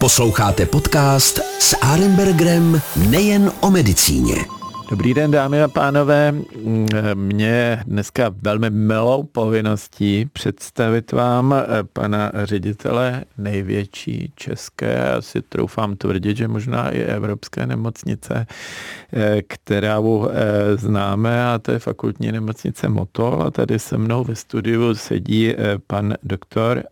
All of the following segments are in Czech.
Posloucháte podcast s Arenbergerem nejen o medicíně. Dobrý den, dámy a pánové. Mě dneska velmi milou povinností představit vám pana ředitele největší české, asi troufám tvrdit, že možná i evropské nemocnice, kterou známe, a to je fakultní nemocnice Motol. A tady se mnou ve studiu sedí pan doktor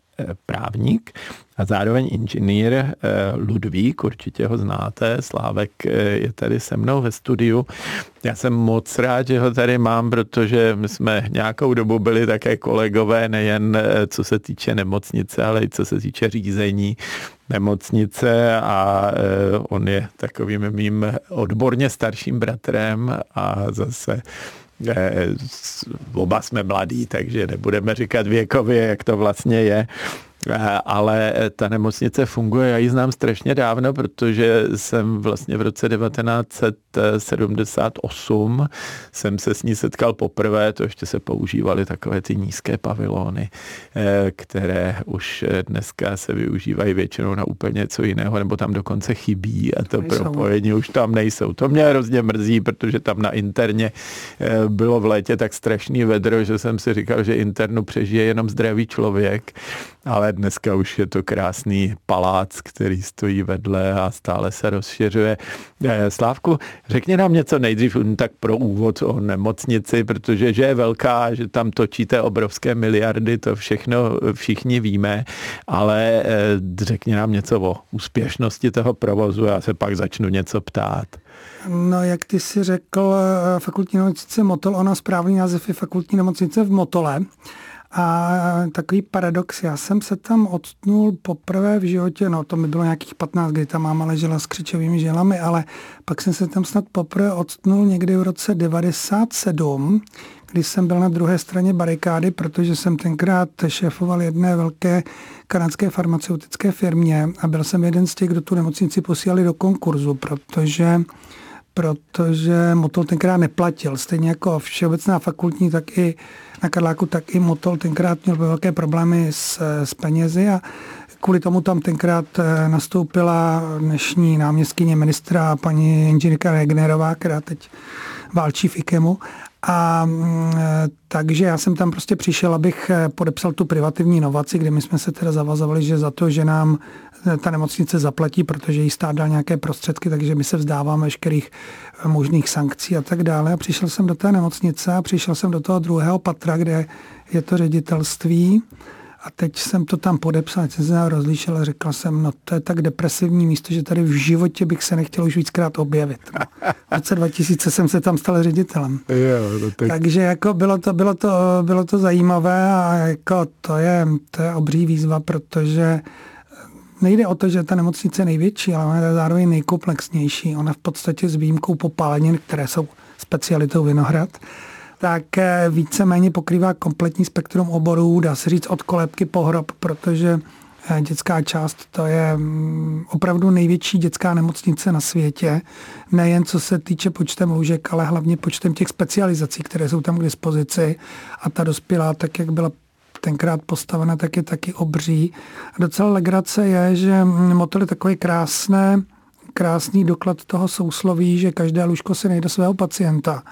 právník a zároveň inženýr eh, Ludvík, určitě ho znáte, Slávek eh, je tady se mnou ve studiu. Já jsem moc rád, že ho tady mám, protože my jsme nějakou dobu byli také kolegové, nejen eh, co se týče nemocnice, ale i co se týče řízení nemocnice a on je takovým mým odborně starším bratrem a zase oba jsme mladí, takže nebudeme říkat věkově, jak to vlastně je. Eh, ale ta nemocnice funguje, já ji znám strašně dávno, protože jsem vlastně v roce 1978 jsem se s ní setkal poprvé, to ještě se používaly takové ty nízké pavilony, eh, které už dneska se využívají většinou na úplně něco jiného, nebo tam dokonce chybí a to nejsou. propojení už tam nejsou. To mě hrozně mrzí, protože tam na interně eh, bylo v létě tak strašný vedro, že jsem si říkal, že internu přežije jenom zdravý člověk, ale dneska už je to krásný palác, který stojí vedle a stále se rozšiřuje. Eh, Slávku, řekni nám něco nejdřív tak pro úvod o nemocnici, protože že je velká, že tam točíte obrovské miliardy, to všechno všichni víme, ale eh, řekni nám něco o úspěšnosti toho provozu, já se pak začnu něco ptát. No, jak ty si řekl, eh, fakultní nemocnice Motol, ona správný název je fakultní nemocnice v Motole. A takový paradox, já jsem se tam odstnul poprvé v životě, no to mi bylo nějakých 15, kdy ta máma ležela s křičovými žilami, ale pak jsem se tam snad poprvé odstnul někdy v roce 97, kdy jsem byl na druhé straně barikády, protože jsem tenkrát šéfoval jedné velké kanadské farmaceutické firmě a byl jsem jeden z těch, kdo tu nemocnici posílali do konkurzu, protože protože Motol tenkrát neplatil. Stejně jako všeobecná fakultní, tak i na Karláku, tak i Motol tenkrát měl velké problémy s, s penězi a kvůli tomu tam tenkrát eh, nastoupila dnešní náměstkyně ministra paní inženýrka Regnerová, která teď válčí v IKEMu. A mm, eh, takže já jsem tam prostě přišel, abych eh, podepsal tu privativní inovaci, kde my jsme se teda zavazovali, že za to, že nám ta nemocnice zaplatí, protože jí stát dal nějaké prostředky, takže my se vzdáváme veškerých možných sankcí a tak dále. A přišel jsem do té nemocnice a přišel jsem do toho druhého patra, kde je to ředitelství. A teď jsem to tam podepsal, jsem se rozlišil a řekl jsem, no to je tak depresivní místo, že tady v životě bych se nechtěl už víckrát objevit. No. V roce 2000 jsem se tam stal ředitelem. Jo, no tak... Takže jako bylo to, bylo, to, bylo to zajímavé a jako to je, to je obří výzva, protože nejde o to, že ta nemocnice je největší, ale ona je zároveň nejkomplexnější. Ona v podstatě s výjimkou popálenin, které jsou specialitou Vinohrad, tak eh, víceméně pokrývá kompletní spektrum oborů, dá se říct od kolébky po hrob, protože eh, dětská část to je mm, opravdu největší dětská nemocnice na světě. Nejen co se týče počtem lůžek, ale hlavně počtem těch specializací, které jsou tam k dispozici. A ta dospělá, tak jak byla tenkrát postavena, tak je taky obří. A docela legrace je, že motel je takový krásné, krásný doklad toho sousloví, že každé lůžko se nejde svého pacienta.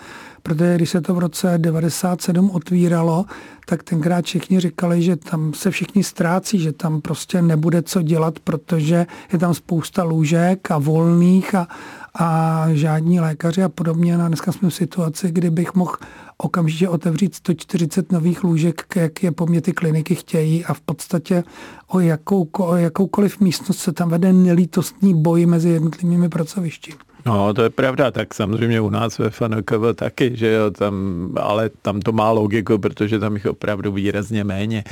Protože když se to v roce 97 otvíralo, tak tenkrát všichni říkali, že tam se všichni ztrácí, že tam prostě nebude co dělat, protože je tam spousta lůžek a volných a, a žádní lékaři a podobně. A dneska jsme v situaci, kdy bych mohl okamžitě otevřít 140 nových lůžek, jak je po mně ty kliniky chtějí a v podstatě o, jakou, o jakoukoliv místnost se tam vede nelítostný boj mezi jednotlivými pracovišti. No, to je pravda, tak samozřejmě u nás ve FNKV taky, že jo, tam, ale tam to má logiku, protože tam jich opravdu výrazně méně.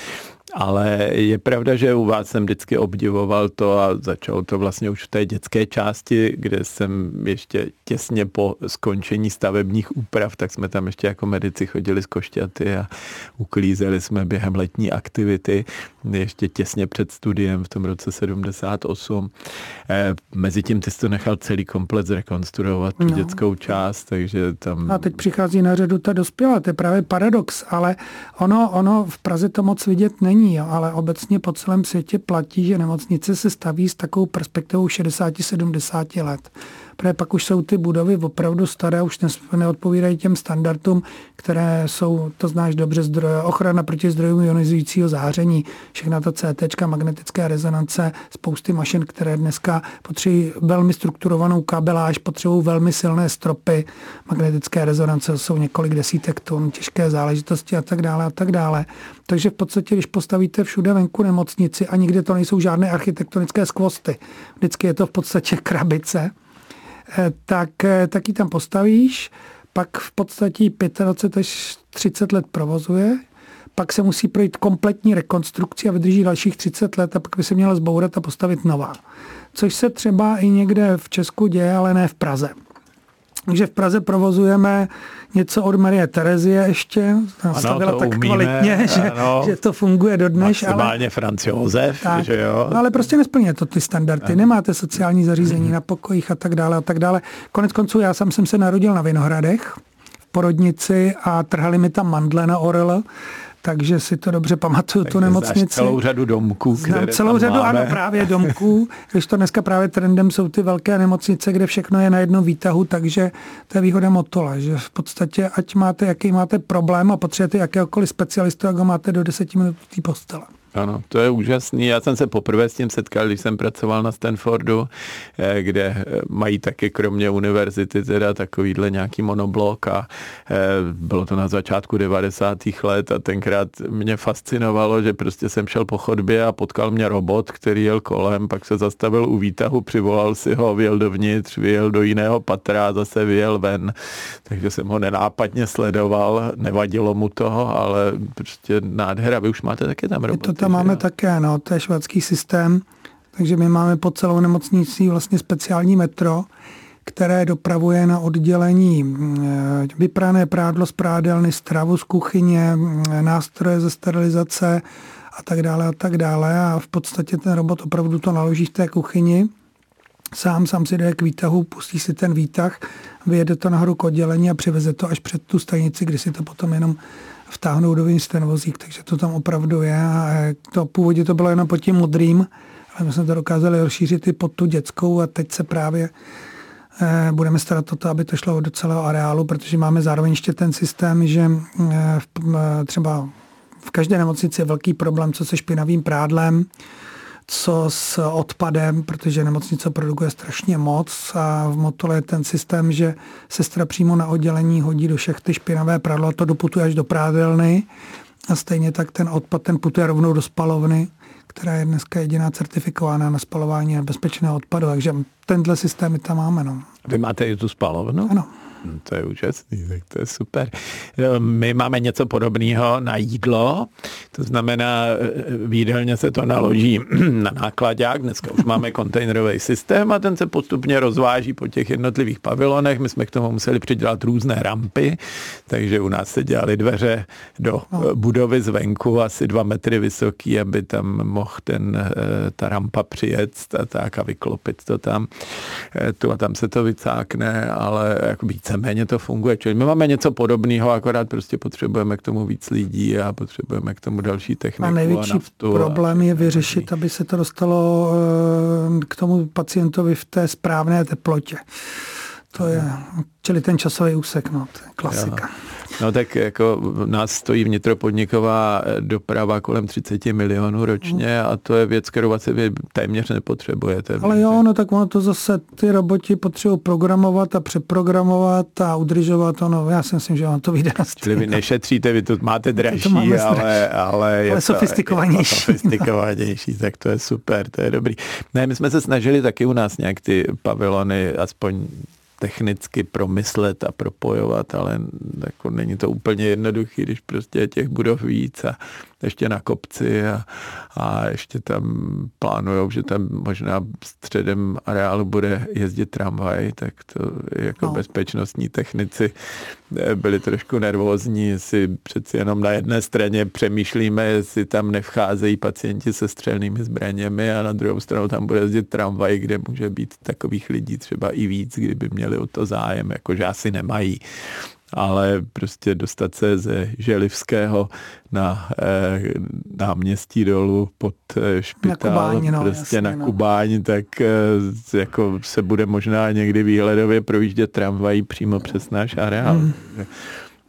Ale je pravda, že u vás jsem vždycky obdivoval to a začalo to vlastně už v té dětské části, kde jsem ještě těsně po skončení stavebních úprav, tak jsme tam ještě jako medici chodili z košťaty a uklízeli jsme během letní aktivity, ještě těsně před studiem v tom roce 78. Eh, Mezitím ty jsi to nechal celý komplet zrekonstruovat, tu no. dětskou část, takže tam... A teď přichází na řadu ta dospělá, to je právě paradox, ale ono, ono v Praze to moc vidět není není, jo, ale obecně po celém světě platí, že nemocnice se staví s takovou perspektivou 60-70 let protože pak už jsou ty budovy opravdu staré, už neodpovídají těm standardům, které jsou, to znáš dobře, zdroje, ochrana proti zdrojům ionizujícího záření, všechna ta CT, magnetické rezonance, spousty mašin, které dneska potřebují velmi strukturovanou kabeláž, potřebují velmi silné stropy, magnetické rezonance jsou několik desítek tun, těžké záležitosti a tak dále a tak dále. Takže v podstatě, když postavíte všude venku nemocnici a nikde to nejsou žádné architektonické skvosty, vždycky je to v podstatě krabice, tak, eh, tak ji tam postavíš, pak v podstatě 25 až 30 let provozuje, pak se musí projít kompletní rekonstrukci a vydrží dalších 30 let a pak by se měla zbourat a postavit nová. Což se třeba i někde v Česku děje, ale ne v Praze. Takže v Praze provozujeme něco od Marie Terezie ještě, nastavila tak umíme, kvalitně, že, že to funguje dodnes. Maximálně ale, Franz Josef, tak, že jo. No, ale prostě nesplňuje to ty standardy. Ano. Nemáte sociální zařízení na pokojích a tak dále a tak dále. Konec konců já sám jsem se narodil na Vinohradech v porodnici a trhali mi tam mandle na Orel takže si to dobře pamatuju, tu nemocnici. celou řadu domků, Znám celou řadu, máme. ano, právě domků, když to dneska právě trendem jsou ty velké nemocnice, kde všechno je na jednom výtahu, takže to je výhoda Motola, že v podstatě, ať máte, jaký máte problém a potřebujete jakéhokoliv specialistu, jak ho máte do deseti minut v té postele. Ano, to je úžasný. Já jsem se poprvé s tím setkal, když jsem pracoval na Stanfordu, eh, kde eh, mají taky kromě univerzity teda takovýhle nějaký monoblok a eh, bylo to na začátku 90. let a tenkrát mě fascinovalo, že prostě jsem šel po chodbě a potkal mě robot, který jel kolem, pak se zastavil u výtahu, přivolal si ho, vyjel dovnitř, vyjel do jiného patra, zase vyjel ven. Takže jsem ho nenápadně sledoval, nevadilo mu to, ale prostě nádhera. Vy už máte taky tam robot tam máme také, no, to je švédský systém, takže my máme pod celou nemocnicí vlastně speciální metro, které dopravuje na oddělení eh, vyprané prádlo z prádelny, stravu z kuchyně, eh, nástroje ze sterilizace a tak dále a tak dále. A v podstatě ten robot opravdu to naloží v té kuchyni. Sám, sám si jde k výtahu, pustí si ten výtah, vyjede to nahoru k oddělení a přiveze to až před tu stanici, kdy si to potom jenom vtáhnout do ten takže to tam opravdu je. A to původně to bylo jenom pod tím modrým, ale my jsme to dokázali rozšířit i pod tu dětskou a teď se právě eh, budeme starat o to, aby to šlo do celého areálu, protože máme zároveň ještě ten systém, že eh, eh, třeba v každé nemocnici je velký problém, co se špinavým prádlem, co s odpadem, protože nemocnice produkuje strašně moc a v Motole je ten systém, že sestra přímo na oddělení hodí do šechty špinavé pradlo a to doputuje až do prádelny a stejně tak ten odpad ten putuje rovnou do spalovny, která je dneska jediná certifikovaná na spalování nebezpečného odpadu, takže tenhle systém my tam máme. No. Vy máte i tu spalovnu? Ano. No, to je úžasný, tak to je super. My máme něco podobného na jídlo, to znamená, v jídelně se to naloží na nákladák, dneska už máme kontejnerový systém a ten se postupně rozváží po těch jednotlivých pavilonech. My jsme k tomu museli přidělat různé rampy, takže u nás se dělali dveře do no. budovy zvenku, asi dva metry vysoký, aby tam mohl ten, eh, ta rampa přijet a tak a vyklopit to tam. Eh, tu a tam se to vycákne, ale jako více víceméně to funguje. Čili my máme něco podobného, akorát prostě potřebujeme k tomu víc lidí a potřebujeme k tomu další techniku. A největší a naftu problém a... je vyřešit, aby se to dostalo eh, k tomu pacientovi v té správné teplotě. To je, čili ten časový úsek, no, to je klasika. Jo. No tak jako nás stojí vnitropodniková doprava kolem 30 milionů ročně a to je věc, kterou vlastně vy téměř nepotřebujete. Ale jo, no tak ono to zase ty roboti potřebují programovat a přeprogramovat a udržovat ono. Já si myslím, že on to vyjde na Čili vy nešetříte, vy to máte dražší, to ale, ale, ale, je ale sofistikovanější. sofistikovanější, tak to je super, to je dobrý. Ne, my jsme se snažili taky u nás nějak ty pavilony aspoň technicky promyslet a propojovat, ale jako není to úplně jednoduchý, když prostě je těch budov víc a ještě na kopci a, a ještě tam plánujou, že tam možná středem areálu bude jezdit tramvaj, tak to jako no. bezpečnostní technici byli trošku nervózní, jestli přeci jenom na jedné straně přemýšlíme, jestli tam nevcházejí pacienti se střelnými zbraněmi a na druhou stranu tam bude jezdit tramvaj, kde může být takových lidí třeba i víc, kdyby měli o to zájem, jakože asi nemají ale prostě dostat se ze Želivského na eh, náměstí dolů pod eh, špitál, na Kubáni, no, prostě jasně, na no. Kubáni, tak eh, jako se bude možná někdy výhledově projíždět tramvají přímo přes náš areál. Hmm.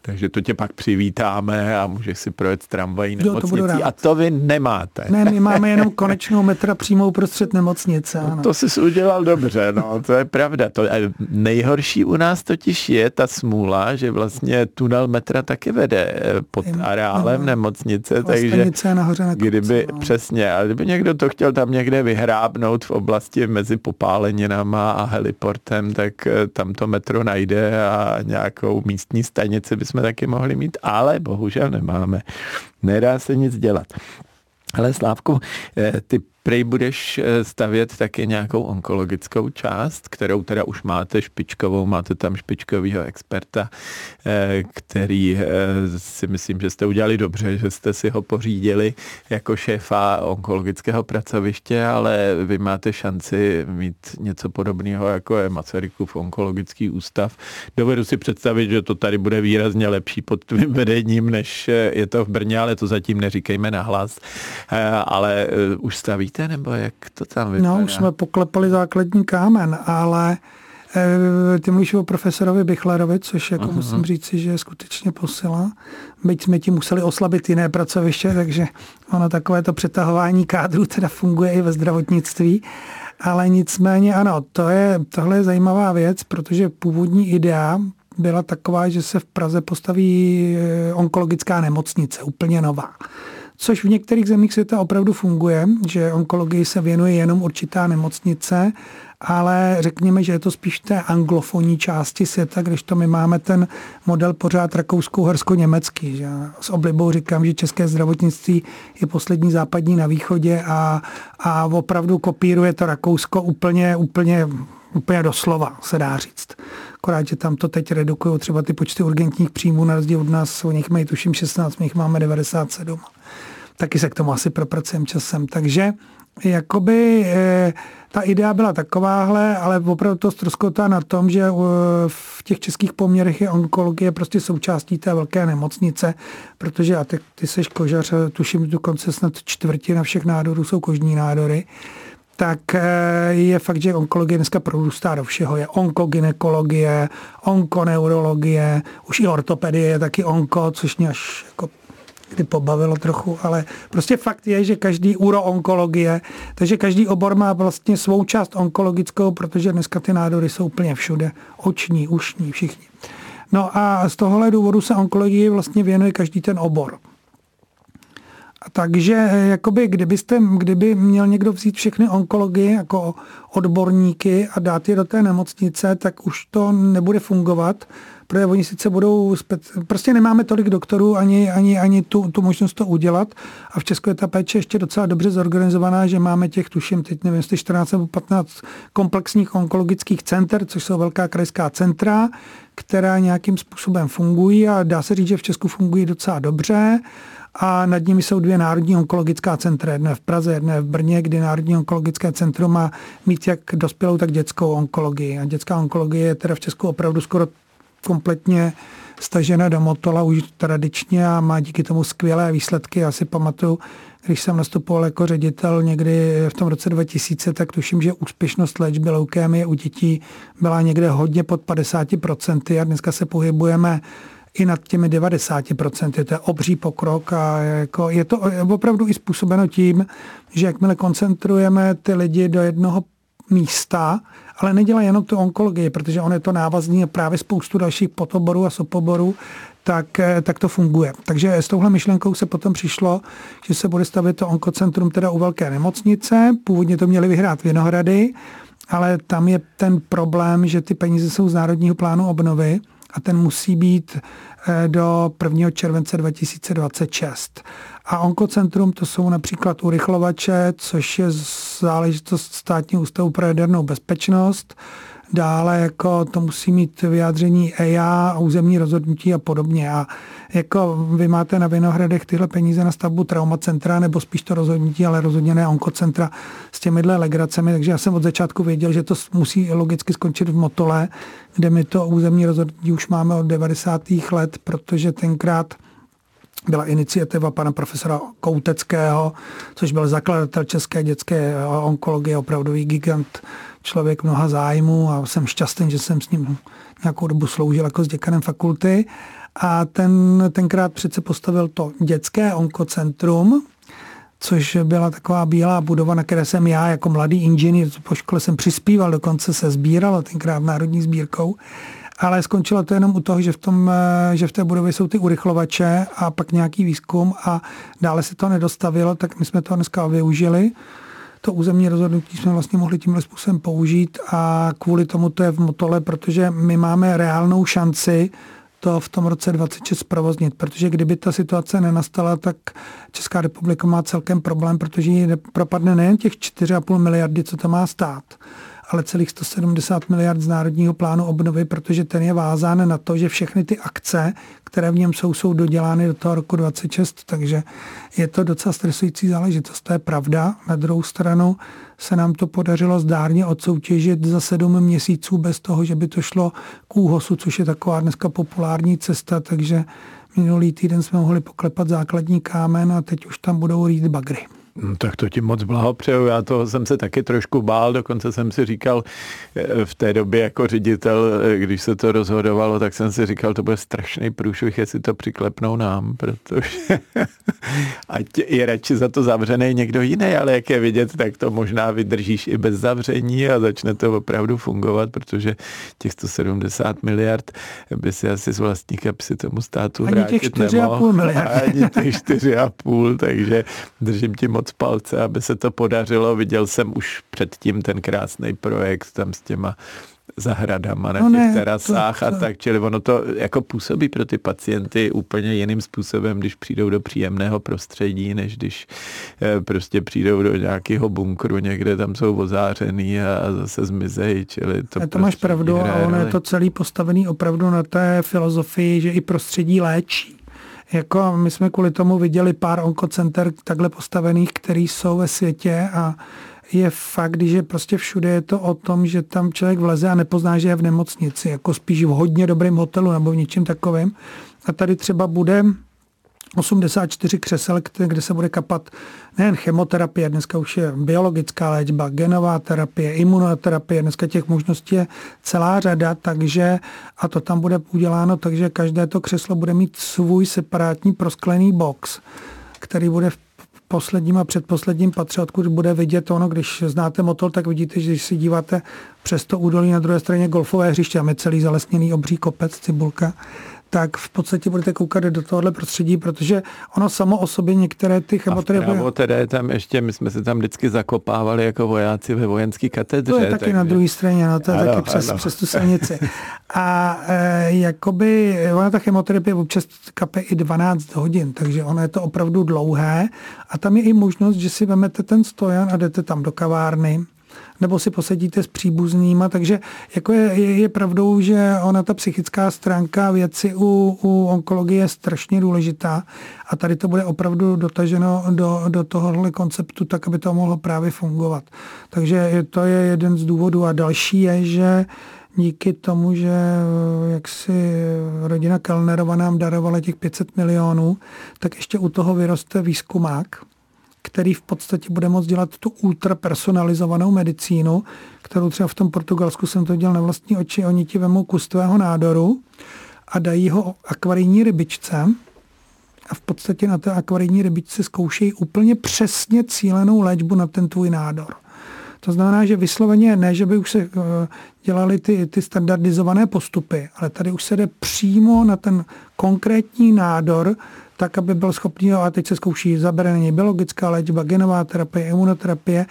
Takže to tě pak přivítáme a můžeš si projet tramvají nemocnicí. a to vy nemáte. Ne, my máme jenom konečnou metra přímou prostřed nemocnice. No, to jsi udělal dobře, no, to je pravda. To je, nejhorší u nás totiž je ta smůla, že vlastně tunel metra taky vede eh, pod areálem no, nemocnice, takže nahoře na kopce, kdyby, no. přesně, ale kdyby někdo to chtěl tam někde vyhrábnout v oblasti mezi popáleninama a heliportem, tak eh, tam to metro najde a nějakou místní stanici bys jsme taky mohli mít, ale bohužel nemáme. Nedá se nic dělat. Ale Slávku, eh, ty Prej budeš eh, stavět taky nějakou onkologickou část, kterou teda už máte špičkovou, máte tam špičkového experta, eh, který eh, si myslím, že jste udělali dobře, že jste si ho pořídili jako šéfa onkologického pracoviště, ale vy máte šanci mít něco podobného, jako je Masarykův onkologický ústav. Dovedu si představit, že to tady bude výrazně lepší pod tvým vedením, než je to v Brně, ale to zatím neříkejme nahlas. Ale už staví stavíte, nebo jak to tam vypadá? No, už jsme poklepali základní kámen, ale e, ty mluvíš o profesorovi Bichlerovi, což jako uh-huh. musím říci, že je skutečně posila. Byť jsme ti museli oslabit jiné pracoviště, takže ono takové to přetahování kádru teda funguje i ve zdravotnictví. Ale nicméně ano, to je, tohle je zajímavá věc, protože původní idea byla taková, že se v Praze postaví e, onkologická nemocnice, úplně nová což v některých zemích světa opravdu funguje, že onkologii se věnuje jenom určitá nemocnice, ale řekněme, že je to spíš té anglofonní části světa, když to my máme ten model pořád rakouskou-hersko-německý. Že s oblibou říkám, že české zdravotnictví je poslední západní na východě a, a opravdu kopíruje to Rakousko úplně, úplně, úplně doslova, se dá říct. Akorát, že tam to teď redukují třeba ty počty urgentních příjmů, na rozdíl od nás, o nich mají tuším 16, my jich máme 97 taky se k tomu asi propracujeme časem. Takže jakoby e, ta idea byla takováhle, ale opravdu to ztroskotá na tom, že e, v těch českých poměrech je onkologie prostě součástí té velké nemocnice, protože a ty, ty seš kožař, tuším dokonce snad čtvrtina všech nádorů jsou kožní nádory, tak e, je fakt, že onkologie dneska prorůstá do všeho. Je onkogynekologie, onkoneurologie, už i ortopedie je taky onko, což mě až jako kdy pobavilo trochu, ale prostě fakt je, že každý uroonkologie, takže každý obor má vlastně svou část onkologickou, protože dneska ty nádory jsou úplně všude. Oční, ušní, všichni. No a z tohohle důvodu se onkologii vlastně věnuje každý ten obor. Takže jakoby, kdybyste, kdyby měl někdo vzít všechny onkologie jako odborníky a dát je do té nemocnice, tak už to nebude fungovat, protože oni sice budou, prostě nemáme tolik doktorů ani, ani, ani tu, tu možnost to udělat. A v Česku je ta péče ještě docela dobře zorganizovaná, že máme těch, tuším, teď nevím, jestli 14 nebo 15 komplexních onkologických center, což jsou velká krajská centra, která nějakým způsobem fungují a dá se říct, že v Česku fungují docela dobře a nad nimi jsou dvě národní onkologická centra, jedné v Praze, jedné v Brně, kdy Národní onkologické centrum má mít jak dospělou, tak dětskou onkologii. A dětská onkologie je teda v Česku opravdu skoro kompletně stažena do Motola už tradičně a má díky tomu skvělé výsledky. Já si pamatuju, když jsem nastupoval jako ředitel někdy v tom roce 2000, tak tuším, že úspěšnost léčby leukémie u dětí byla někde hodně pod 50% a dneska se pohybujeme i nad těmi 90%. To je obří pokrok a jako je to opravdu i způsobeno tím, že jakmile koncentrujeme ty lidi do jednoho místa, ale nedělá jenom tu onkologii, protože on je to návazný a právě spoustu dalších podoborů a sopoborů, tak, eh, tak to funguje. Takže s touhle myšlenkou se potom přišlo, že se bude stavit to onkocentrum teda u velké nemocnice. Původně to měli vyhrát Vinohrady, ale tam je ten problém, že ty peníze jsou z Národního plánu obnovy a ten musí být eh, do 1. července 2026. A onkocentrum to jsou například urychlovače, což je záležitost státního ústavu pro jadernou bezpečnost. Dále jako to musí mít vyjádření EIA, územní rozhodnutí a podobně. A jako vy máte na Vinohradech tyhle peníze na stavbu traumacentra, nebo spíš to rozhodnutí, ale rozhodně ne onkocentra s těmihle legracemi, takže já jsem od začátku věděl, že to musí logicky skončit v Motole, kde my to územní rozhodnutí už máme od 90. let, protože tenkrát byla iniciativa pana profesora Kouteckého, což byl zakladatel české dětské onkologie, opravdový gigant, člověk mnoha zájmů a jsem šťastný, že jsem s ním nějakou dobu sloužil jako s děkanem fakulty. A ten tenkrát přece postavil to dětské onkocentrum, což byla taková bílá budova, na které jsem já jako mladý inženýr po škole jsem přispíval, dokonce se sbíral tenkrát národní sbírkou ale skončilo to jenom u toho, že v, tom, eh, že v té budově jsou ty urychlovače a pak nějaký výzkum a dále se to nedostavilo, tak my jsme to dneska využili. To územní rozhodnutí jsme vlastně mohli tímhle způsobem použít a kvůli tomu to je v Motole, protože my máme reálnou šanci to v tom roce 26 provoznit, protože kdyby ta situace nenastala, tak Česká republika má celkem problém, protože ji propadne nejen těch 4,5 miliardy, co to má stát, ale celých 170 miliard z Národního plánu obnovy, protože ten je vázán na to, že všechny ty akce, které v něm jsou, jsou dodělány do toho roku 26, takže je to docela stresující záležitost. To je pravda. Na druhou stranu se nám to podařilo zdárně odsoutěžit za sedm měsíců bez toho, že by to šlo k úhosu, což je taková dneska populární cesta, takže minulý týden jsme mohli poklepat základní kámen a teď už tam budou rýt bagry. No, tak to ti moc blahopřeju. Já toho jsem se taky trošku bál, dokonce jsem si říkal eh, v té době jako ředitel, eh, když se to rozhodovalo, tak jsem si říkal, to bude strašný průšvih, jestli to přiklepnou nám, protože ať je radši za to zavřený někdo jiný, ale jak je vidět, tak to možná vydržíš i bez zavření a začne to opravdu fungovat, protože těch 170 miliard by si asi z vlastní kapsy tomu státu Ani vrátit těch 4,5 miliard. Ani těch 4,5, takže držím ti moc moc palce, aby se to podařilo. Viděl jsem už předtím ten krásný projekt tam s těma zahradama na no těch ne, terasách to, to. a tak, čili ono to jako působí pro ty pacienty úplně jiným způsobem, když přijdou do příjemného prostředí, než když eh, prostě přijdou do nějakého bunkru někde, tam jsou ozářený a zase zmizejí, čili to, to máš pravdu a ono je to celý postavený opravdu na té filozofii, že i prostředí léčí. Jako my jsme kvůli tomu viděli pár onkocenter takhle postavených, který jsou ve světě a je fakt, že prostě všude je to o tom, že tam člověk vleze a nepozná, že je v nemocnici, jako spíš v hodně dobrém hotelu nebo v něčem takovém. A tady třeba bude 84 křesel, kde se bude kapat nejen chemoterapie, dneska už je biologická léčba, genová terapie, imunoterapie, dneska těch možností je celá řada, takže a to tam bude uděláno, takže každé to křeslo bude mít svůj separátní prosklený box, který bude v posledním a předposledním patře, odkud bude vidět ono, když znáte motor, tak vidíte, že když si díváte přes to údolí na druhé straně golfové hřiště, máme celý zalesněný obří kopec, cibulka, tak v podstatě budete koukat do tohohle prostředí, protože ono samo o sobě některé ty chemoterapie... A teda je tam ještě, my jsme se tam vždycky zakopávali jako vojáci ve vojenské katedře. To je taky na druhé straně, no, to je ano, taky přes, přes tu silnici. A e, jakoby, ona ta chemoterapie občas kape i 12 hodin, takže ono je to opravdu dlouhé a tam je i možnost, že si vemete ten stojan a jdete tam do kavárny, nebo si posedíte s příbuznýma, takže jako je, je, je pravdou, že ona ta psychická stránka věci u, u onkologie je strašně důležitá. A tady to bude opravdu dotaženo do, do tohohle konceptu tak, aby to mohlo právě fungovat. Takže to je jeden z důvodů. A další je, že díky tomu, že jak si rodina Kellnerova nám darovala těch 500 milionů, tak ještě u toho vyroste výzkumák, který v podstatě bude moct dělat tu ultrapersonalizovanou medicínu, kterou třeba v tom Portugalsku jsem to dělal na vlastní oči. Oni ti vemou kus tvého nádoru a dají ho akvarijní rybičce a v podstatě na té akvarijní rybičce zkoušejí úplně přesně cílenou léčbu na ten tvůj nádor. To znamená, že vysloveně ne, že by už se eh, dělali ty, ty standardizované postupy, ale tady už se jde přímo na ten konkrétní nádor, tak, aby byl schopný, a teď se zkouší zabranění biologická léčba, genová terapie, imunoterapie.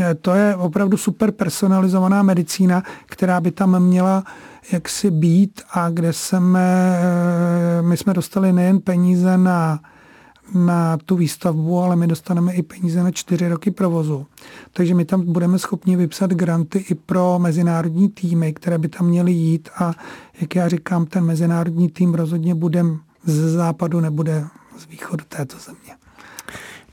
E, to je opravdu super personalizovaná medicína, která by tam měla jaksi být a kde jsme, e, my jsme dostali nejen peníze na na tu výstavbu, ale my dostaneme i peníze na čtyři roky provozu. Takže my tam budeme schopni vypsat granty i pro mezinárodní týmy, které by tam měly jít a jak já říkám, ten mezinárodní tým rozhodně bude ze západu, nebude z východu této země.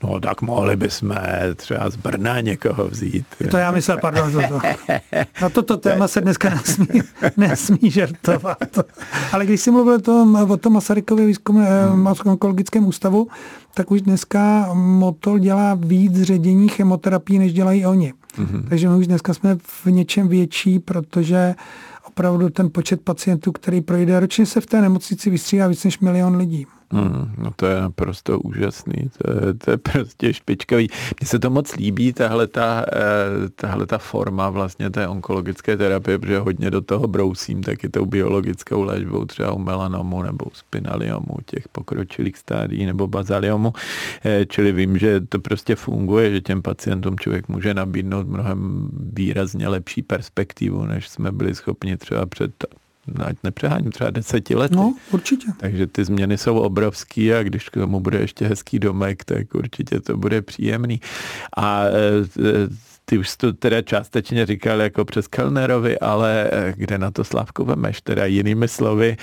No tak mohli bychom třeba z Brna někoho vzít. To já myslel, pardon. To, to. Na toto téma se dneska nesmí, nesmí žertovat. Ale když jsi mluvil tom, o tom Masarykově výzkumném hmm. onkologickém ústavu, tak už dneska Motol dělá víc ředění chemoterapii, než dělají oni. Hmm. Takže my už dneska jsme v něčem větší, protože opravdu ten počet pacientů, který projde ročně se v té nemocnici vystřídá víc než milion lidí. Hmm, no to je naprosto úžasný, to je, to je prostě špičkový. Mně se to moc líbí, tahle ta, eh, tahle ta forma vlastně té onkologické terapie, protože hodně do toho brousím taky tou biologickou léčbou, třeba u melanomu nebo u spinaliomu, těch pokročilých stádií nebo bazaliomu, eh, čili vím, že to prostě funguje, že těm pacientům člověk může nabídnout mnohem výrazně lepší perspektivu, než jsme byli schopni třeba před ať nepřeháním, třeba deseti lety. No, určitě. Takže ty změny jsou obrovský a když k tomu bude ještě hezký domek, tak určitě to bude příjemný. A e, ty už to teda částečně říkal jako přes Kellnerovi, ale e, kde na to Slavku vemeš, teda jinými slovy,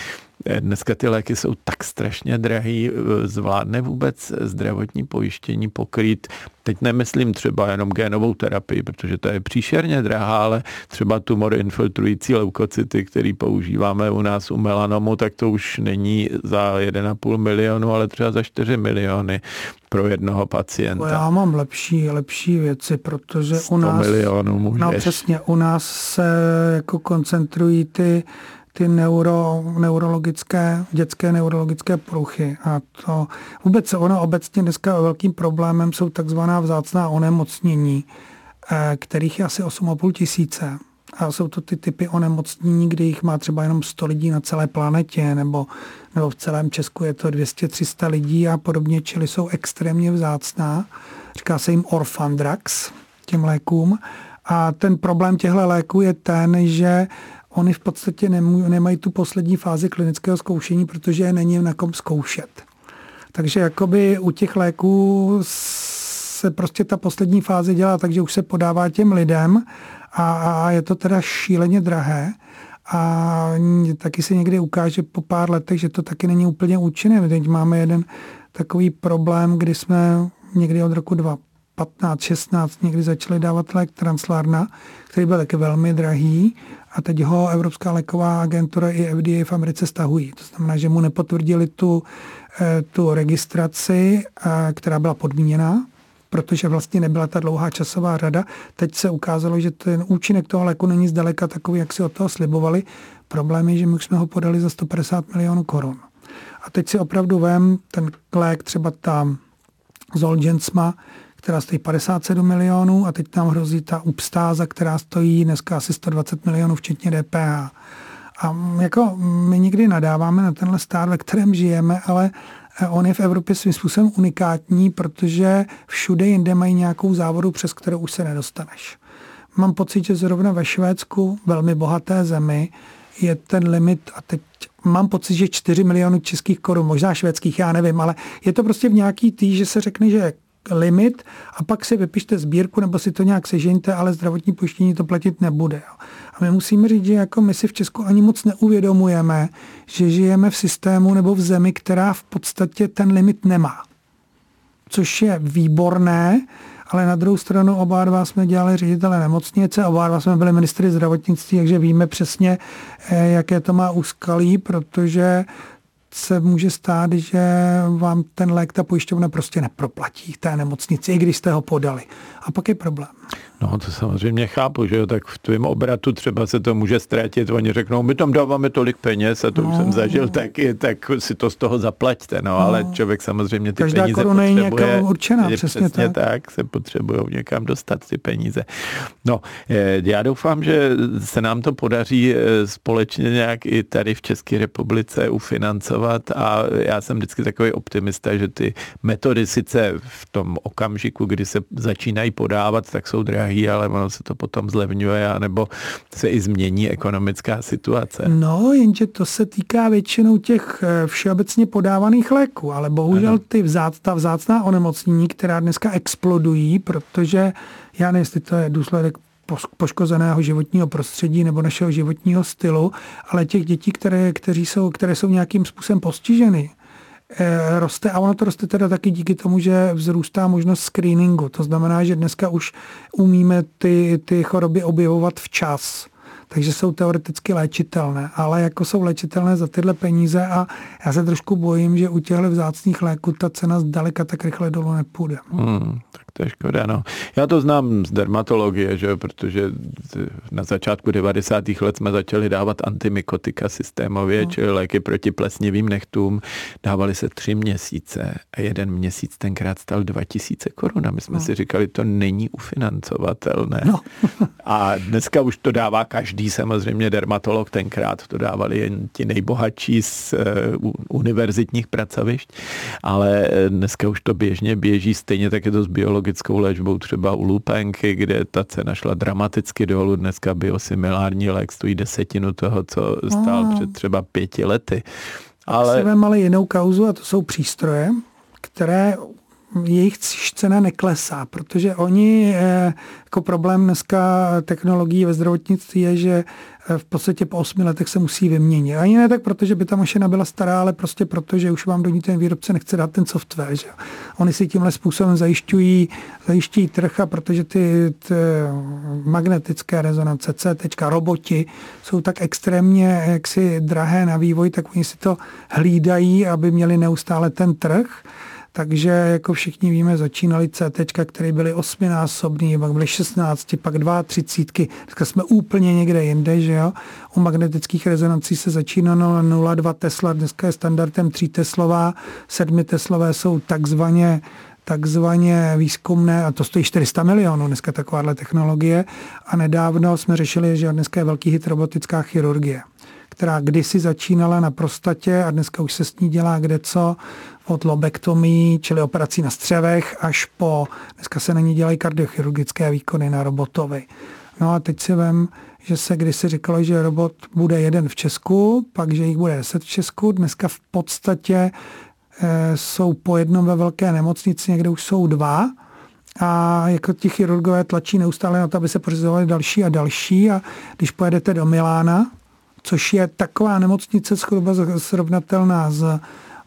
dneska ty léky jsou tak strašně drahý, eh, zvládne vůbec zdravotní pojištění pokrýt, teď nemyslím třeba jenom génovou terapii, protože to je příšerně drahá, ale třeba tumor infiltrující leukocyty, který používáme u nás u melanomu, tak to už není za 1,5 milionu, ale třeba za 4 miliony pro jednoho pacienta. Já mám lepší, lepší věci, protože u nás... milionů můžeš. No přesně, u nás se jako koncentrují ty ty neuro, neurologické, dětské neurologické poruchy. A to vůbec ono obecně dneska velkým problémem jsou takzvaná vzácná onemocnění, eh, kterých je asi 8,5 tisíce. A jsou to ty typy onemocnění, kdy jich má třeba jenom 100 lidí na celé planetě, nebo, nebo v celém Česku je to 200-300 lidí a podobně, čili jsou extrémně vzácná. Říká se jim orphan drugs, těm lékům. A ten problém těchto léků je ten, že oni v podstatě nemů, nemají tu poslední fázi klinického zkoušení, protože je není na kom zkoušet. Takže jakoby u těch léků se prostě ta poslední fáze dělá takže už se podává těm lidem a, a je to teda šíleně drahé. A taky se někdy ukáže po pár letech, že to taky není úplně účinné. Teď máme jeden takový problém, kdy jsme někdy od roku 2015, 16 někdy začali dávat lék Translarna, který byl taky velmi drahý a teď ho Evropská léková agentura i FDA v Americe stahují. To znamená, že mu nepotvrdili tu, eh, tu registraci, eh, která byla podmíněná, protože vlastně nebyla ta dlouhá časová rada. Teď se ukázalo, že ten účinek toho léku není zdaleka takový, jak si od toho slibovali. Problém je, že my jsme ho podali za 150 milionů korun. A teď si opravdu vem ten lék, třeba tam Zolgensma, která stojí 57 milionů a teď tam hrozí ta upstáza, která stojí dneska asi 120 milionů, včetně DPH. A jako my nikdy nadáváme na tenhle stát, ve kterém žijeme, ale eh, on je v Evropě svým způsobem unikátní, protože všude jinde mají nějakou závodu, přes kterou už se nedostaneš. Mám pocit, že zrovna ve Švédsku, velmi bohaté zemi, je ten limit, a teď mám pocit, že 4 milionů českých korun, možná švédských, já nevím, ale je to prostě v nějaký tý, že se řekne, že limit a pak si vypište sbírku nebo si to nějak sežeňte, ale zdravotní pojištění to platit nebude. A my musíme říct, že jako my si v Česku ani moc neuvědomujeme, že žijeme v systému nebo v zemi, která v podstatě ten limit nemá. Což je výborné, ale na druhou stranu oba dva jsme dělali ředitele nemocnice, oba dva jsme byli ministry zdravotnictví, takže víme přesně, eh, jaké to má úskalí, protože se může stát, že vám ten lék ta pojišťovna prostě neproplatí té nemocnici, i když jste ho podali. A pak je problém. No to samozřejmě chápu, že jo, tak v tvém obratu třeba se to může ztratit, oni řeknou, my tam dáváme tolik peněz a to no, už jsem zažil no. taky, tak si to z toho zaplaťte, no, no. ale člověk samozřejmě ty Každá peníze koruna je potřebuje. určená, je přesně, přesně tak. tak. se potřebují někam dostat ty peníze. No, eh, já doufám, že se nám to podaří eh, společně nějak i tady v České republice ufinancovat a já jsem vždycky takový optimista, že ty metody sice v tom okamžiku, kdy se začínají podávat, tak jsou drahý, ale ono se to potom zlevňuje, anebo se i změní ekonomická situace. No, jenže to se týká většinou těch eh, všeobecně podávaných léků, ale bohužel ty vzát, ta vzácná onemocnění, která dneska explodují, protože já nevím, jestli to je důsledek poškozeného životního prostředí nebo našeho životního stylu, ale těch dětí, které, kteří jsou, které jsou nějakým způsobem postiženy, roste a ono to roste teda taky díky tomu, že vzrůstá možnost screeningu. To znamená, že dneska už umíme ty, ty choroby objevovat včas takže jsou teoreticky léčitelné, ale jako jsou léčitelné za tyhle peníze a já se trošku bojím, že u těchto vzácných léků ta cena zdaleka tak rychle dolů nepůjde. Hmm, to je škoda, no. Já to znám z dermatologie, že protože na začátku 90. let jsme začali dávat antimikotika systémově, no. čili léky proti plesnivým nechtům. Dávali se tři měsíce a jeden měsíc tenkrát stal 2000 korun a my jsme no. si říkali, to není ufinancovatelné. No. a dneska už to dává každý samozřejmě dermatolog, tenkrát to dávali jen ti nejbohatší z uh, univerzitních pracovišť, ale dneska už to běžně běží, stejně tak je to s biologií onkologickou léčbou třeba u lupenky, kde ta cena šla dramaticky dolů. Dneska biosimilární lék stojí desetinu toho, co stál oh. před třeba pěti lety. Ale... Si ale jinou kauzu a to jsou přístroje, které jejich cena neklesá, protože oni, eh, jako problém dneska technologií ve zdravotnictví je, že v podstatě po osmi letech se musí vyměnit. Ani ne tak, protože by ta mašina byla stará, ale prostě proto, že už vám do ní ten výrobce nechce dát ten software. Že? Oni si tímhle způsobem zajišťují, zajišťují trh a protože ty, ty magnetické rezonance, CT, roboti jsou tak extrémně jaksi drahé na vývoj, tak oni si to hlídají, aby měli neustále ten trh. Takže jako všichni víme, začínali CT, které byly osminásobný, pak byly 16, pak 32. Dneska jsme úplně někde jinde, že jo. U magnetických rezonancí se začínalo na 0,2 Tesla, dneska je standardem 3 Teslová, 7 Teslové jsou takzvaně takzvaně výzkumné, a to stojí 400 milionů dneska takováhle technologie. A nedávno jsme řešili, že dneska je velký hit robotická chirurgie která kdysi začínala na prostatě a dneska už se s ní dělá kde co, od lobektomí, čili operací na střevech, až po, dneska se na ní dělají kardiochirurgické výkony na robotovi. No a teď si vem, že se kdysi říkalo, že robot bude jeden v Česku, pak, že jich bude deset v Česku. Dneska v podstatě e, jsou po jednom ve velké nemocnici, někde už jsou dva. A jako ti chirurgové tlačí neustále na to, aby se pořizovali další a další. A když pojedete do Milána, což je taková nemocnice zhruba srovnatelná s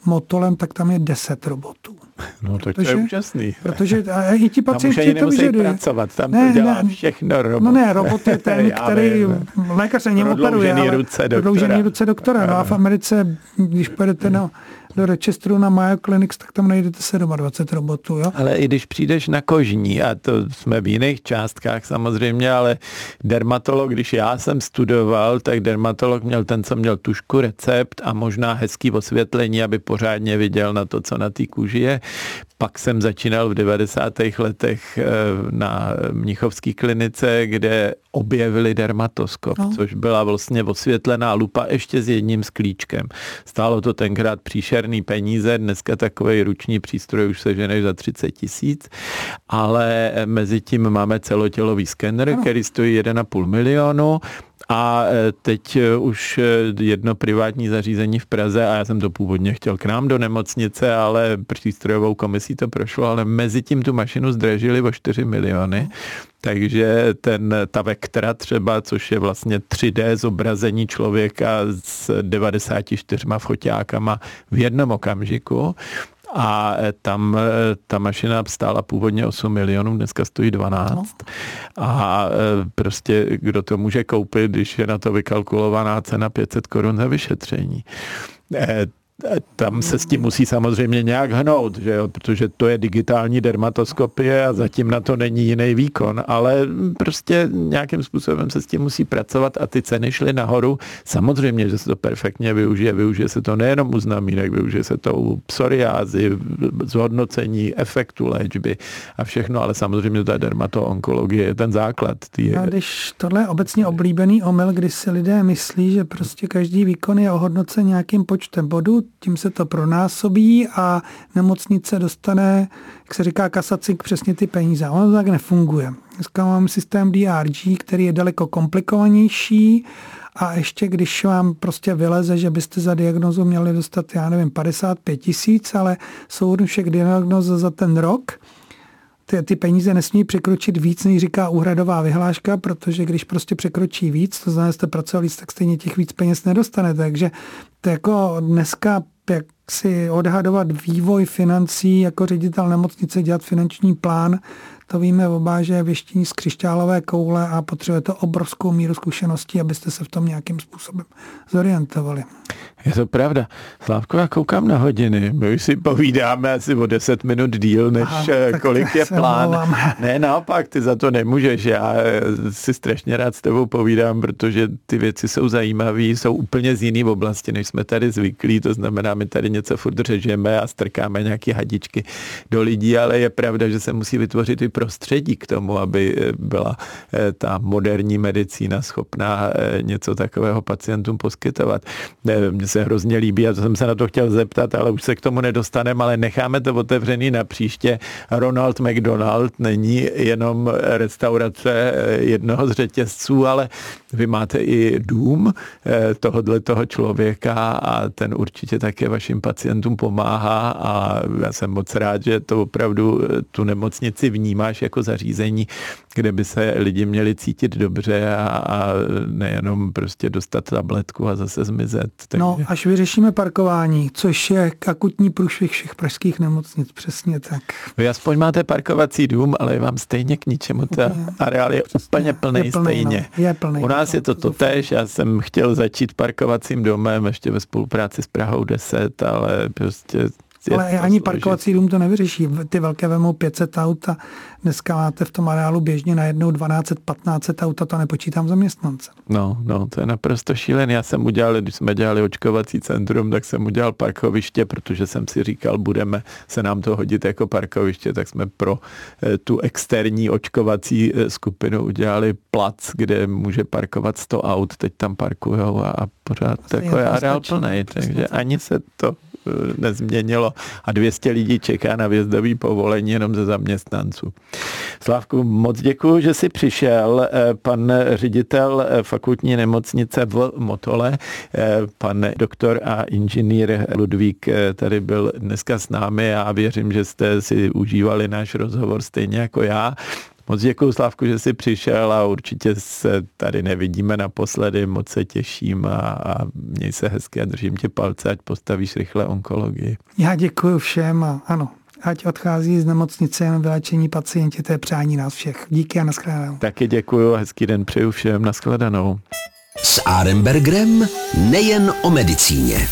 Motolem, tak tam je 10 robotů. No tak protože, to je úžasný. Protože a i ti pacienti to vyžadují. pracovat, tam ne, to dělá ne, všechno robot. No ne, robot je ten, který lékař se něm operuje, ale ruce doktora. prodloužený ruce doktora. No a v Americe, když pojedete na do Rochesteru na Mayo Clinics, tak tam najdete 27 robotů. Jo? Ale i když přijdeš na kožní, a to jsme v jiných částkách samozřejmě, ale dermatolog, když já jsem studoval, tak dermatolog měl ten, co měl tušku, recept a možná hezký osvětlení, aby pořádně viděl na to, co na té kůži je. Pak jsem začínal v 90. letech eh, na Mnichovské klinice, kde objevili dermatoskop, no. což byla vlastně osvětlená lupa ještě s jedním sklíčkem. Stálo to tenkrát příšerný peníze, dneska takový ruční přístroj už se ženeš za 30 tisíc, ale mezi tím máme celotělový skener, no. který stojí 1,5 milionu a e, teď e, už e, jedno privátní zařízení v Praze a já jsem to původně chtěl k nám do nemocnice, ale přístrojovou komisí to prošlo, ale mezi tím tu mašinu zdražili o 4 miliony. Takže ten, ta vektra třeba, což je vlastně 3D zobrazení člověka s 94 foťákama v jednom okamžiku, a e, tam e, ta mašina stála původně 8 milionů, dneska stojí 12. No. A e, prostě kdo to může koupit, když je na to vykalkulovaná cena 500 korun za vyšetření tam se s tím musí samozřejmě nějak hnout, že jo? protože to je digitální dermatoskopie a zatím na to není jiný výkon, ale prostě nějakým způsobem se s tím musí pracovat a ty ceny šly nahoru. Samozřejmě, že se to perfektně využije. Využije se to nejenom u znamínek, využije se to u psoriázy, zhodnocení efektu léčby a všechno, ale samozřejmě ta dermatoonkologie je ten základ. Tý... A když tohle je obecně oblíbený omyl, kdy si lidé myslí, že prostě každý výkon je ohodnocen nějakým počtem bodů, tím se to pronásobí a nemocnice dostane, jak se říká, kasacink přesně ty peníze. Ono tak nefunguje. Dneska mám systém DRG, který je daleko komplikovanější a ještě když vám prostě vyleze, že byste za diagnozu měli dostat, já nevím, 55 tisíc, ale jsou všech diagnoz za ten rok, ty, ty peníze nesmí překročit víc, než říká úhradová vyhláška, protože když prostě překročí víc, to znamená, že jste pracoval víc, tak stejně těch víc peněz nedostane. Takže to jako dneska jak si odhadovat vývoj financí jako ředitel nemocnice, dělat finanční plán, to víme oba, že je věštění z křišťálové koule a potřebujete obrovskou míru zkušeností, abyste se v tom nějakým způsobem zorientovali. Je to pravda. Slávko, já koukám na hodiny. My už si povídáme asi o 10 minut díl, než Aha, eh, kolik je plán. Mluvám. Ne, naopak, ty za to nemůžeš. Já eh, si strašně rád s tebou povídám, protože ty věci jsou zajímavé, jsou úplně z jiné oblasti, než jsme tady zvyklí. To znamená, my tady něco furt řežeme a strkáme nějaké hadičky do lidí, ale je pravda, že se musí vytvořit i prostředí k tomu, aby eh, byla ta moderní medicína schopná něco takového pacientům poskytovat. Mně se hrozně líbí a to jsem se na to chtěl zeptat, ale už se k tomu nedostaneme, ale necháme to otevřený na příště. Ronald McDonald není jenom restaurace jednoho z řetězců, ale vy máte i dům eh, tohohle toho člověka a ten určitě také vašim pacientům pomáhá a já jsem moc rád, že to opravdu eh, tu nemocnici vnímáš jako zařízení, kde by se lidi měli cítit dobře a, a nejenom prostě dostat tabletku a zase zmizet. Takže... No, až vyřešíme parkování, což je akutní průšvih všech pražských nemocnic, přesně tak. Vy aspoň máte parkovací dům, ale je vám stejně k ničemu. Ta areál je přesně. úplně plný je plný, stejně. No, je plný. U nás je to totéž, já jsem chtěl začít parkovacím domem ještě ve spolupráci s Prahou 10, ale prostě ale ani parkovací dům to nevyřeší. Ty velké vemou 500 aut a dneska máte v tom areálu běžně najednou 1200-1500 aut a to nepočítám zaměstnance. No, no, to je naprosto šílené. Já jsem udělal, když jsme dělali očkovací centrum, tak jsem udělal parkoviště, protože jsem si říkal, budeme se nám to hodit jako parkoviště, tak jsme pro eh, tu externí očkovací eh, skupinu udělali plac, kde může parkovat 100 aut, teď tam parkujou a, a pořád jako je areál plný, takže ani se to nezměnilo a 200 lidí čeká na vjezdový povolení jenom ze zaměstnanců. Slavku, moc děkuji, že jsi přišel. Eh, pan ředitel eh, fakultní nemocnice v Motole, pan doktor a inženýr Ludvík tady byl dneska s námi a věřím, že jste si užívali náš rozhovor stejně jako já. Moc děkuji, Slavku, že jsi přišel a určitě se tady nevidíme naposledy. Moc se těším a, a měj se hezky a držím tě palce, ať postavíš rychle onkologii. Já děkuji všem a ano, ať odchází z nemocnice jen vylečení pacienti, to je přání nás všech. Díky a nashledanou. Taky děkuji a hezký den přeju všem, nashledanou. S Arembergrem nejen o medicíně.